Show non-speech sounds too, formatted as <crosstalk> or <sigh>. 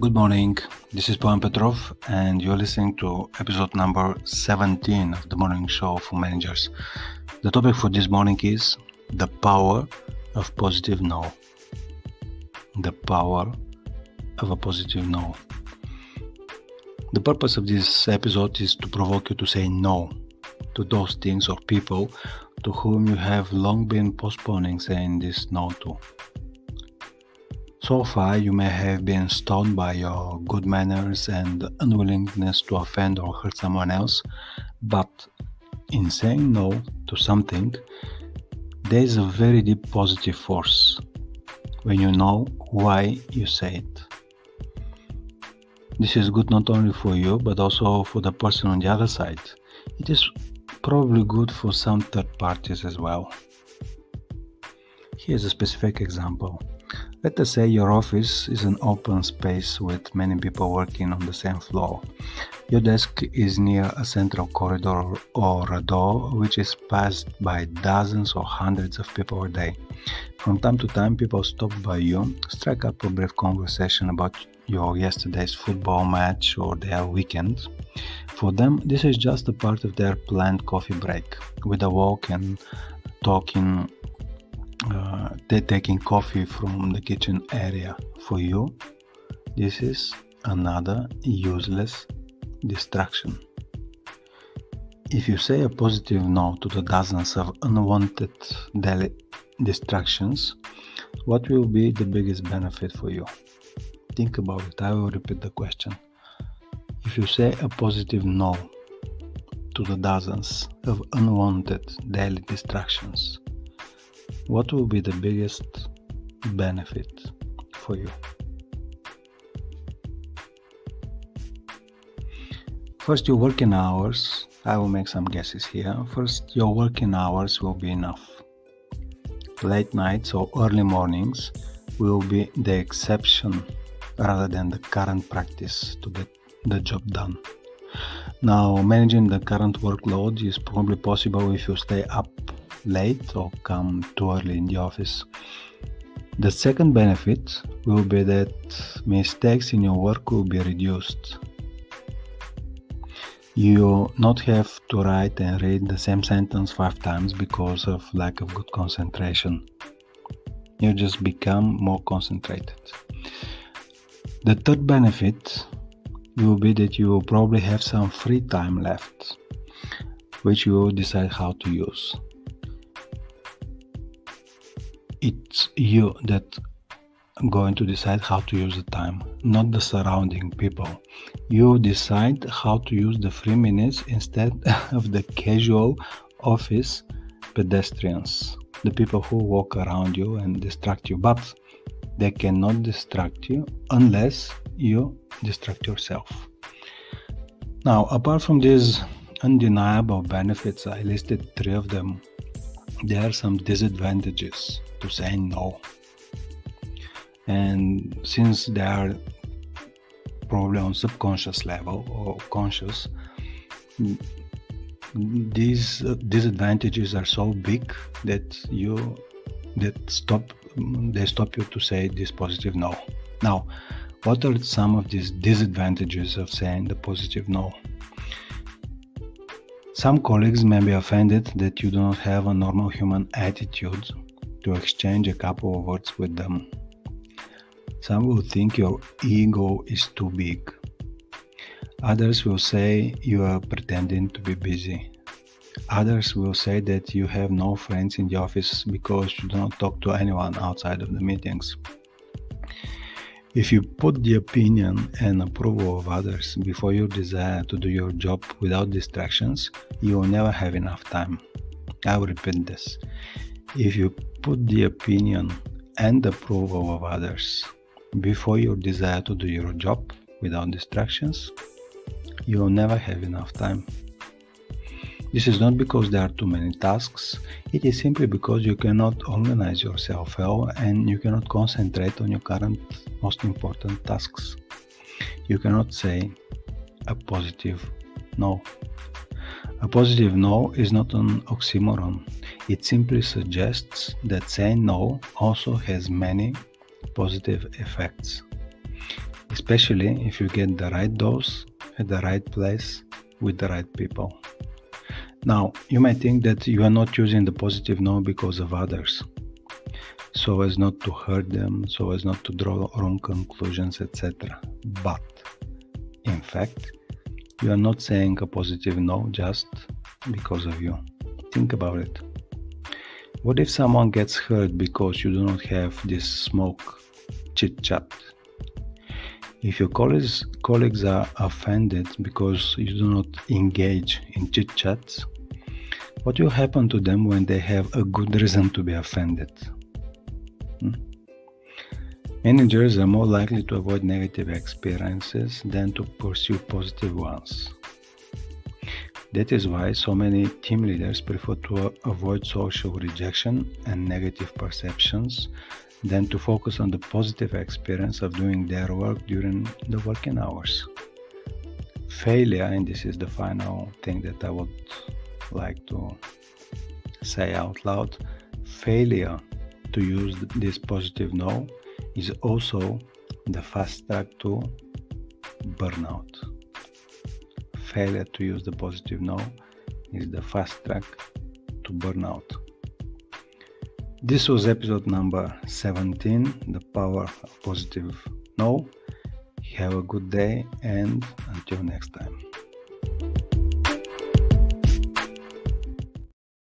Good morning. This is Bojan Petrov, and you're listening to episode number 17 of the morning show for managers. The topic for this morning is the power of positive no. The power of a positive no. The purpose of this episode is to provoke you to say no to those things or people to whom you have long been postponing saying this no to. So far, you may have been stoned by your good manners and unwillingness to offend or hurt someone else, but in saying no to something, there is a very deep positive force when you know why you say it. This is good not only for you but also for the person on the other side. It is probably good for some third parties as well. Here's a specific example. Let us say your office is an open space with many people working on the same floor. Your desk is near a central corridor or a door which is passed by dozens or hundreds of people a day. From time to time, people stop by you, strike up a brief conversation about your yesterday's football match or their weekend. For them, this is just a part of their planned coffee break, with a walk and talking uh, they're taking coffee from the kitchen area for you. This is another useless distraction. If you say a positive no to the dozens of unwanted daily distractions what will be the biggest benefit for you? Think about it. I will repeat the question. If you say a positive no to the dozens of unwanted daily distractions what will be the biggest benefit for you? First, your working hours. I will make some guesses here. First, your working hours will be enough. Late nights or early mornings will be the exception rather than the current practice to get the job done. Now, managing the current workload is probably possible if you stay up late or come too early in the office. The second benefit will be that mistakes in your work will be reduced. You not have to write and read the same sentence five times because of lack of good concentration. You just become more concentrated. The third benefit will be that you will probably have some free time left, which you will decide how to use it's you that going to decide how to use the time, not the surrounding people. You decide how to use the free minutes instead <laughs> of the casual office pedestrians, the people who walk around you and distract you. But they cannot distract you unless you distract yourself. Now, apart from these undeniable benefits, I listed three of them. There are some disadvantages to say no. And since they are probably on subconscious level or conscious, these disadvantages are so big that you that stop they stop you to say this positive no. Now, what are some of these disadvantages of saying the positive no? Some colleagues may be offended that you do not have a normal human attitude to exchange a couple of words with them. Some will think your ego is too big. Others will say you are pretending to be busy. Others will say that you have no friends in the office because you do not talk to anyone outside of the meetings. If you put the opinion and approval of others before your desire to do your job without distractions, you will never have enough time. I will repeat this. If you put the opinion and approval of others before your desire to do your job without distractions, you will never have enough time. This is not because there are too many tasks, it is simply because you cannot organize yourself well and you cannot concentrate on your current most important tasks. You cannot say a positive no. A positive no is not an oxymoron. It simply suggests that saying no also has many positive effects. especially if you get the right dose at the right place with the right people. Now, you might think that you are not using the positive no because of others, so as not to hurt them, so as not to draw wrong conclusions, etc. But, in fact, you are not saying a positive no just because of you. Think about it. What if someone gets hurt because you do not have this smoke chit chat? If your colleagues, colleagues are offended because you do not engage in chit chats, what will happen to them when they have a good reason to be offended? Hmm? Managers are more likely to avoid negative experiences than to pursue positive ones. That is why so many team leaders prefer to avoid social rejection and negative perceptions than to focus on the positive experience of doing their work during the working hours. Failure, and this is the final thing that I would like to say out loud, failure to use this positive no is also the fast track to burnout failure to use the positive no is the fast track to burnout. This was episode number 17 The Power of Positive No. Have a good day and until next time.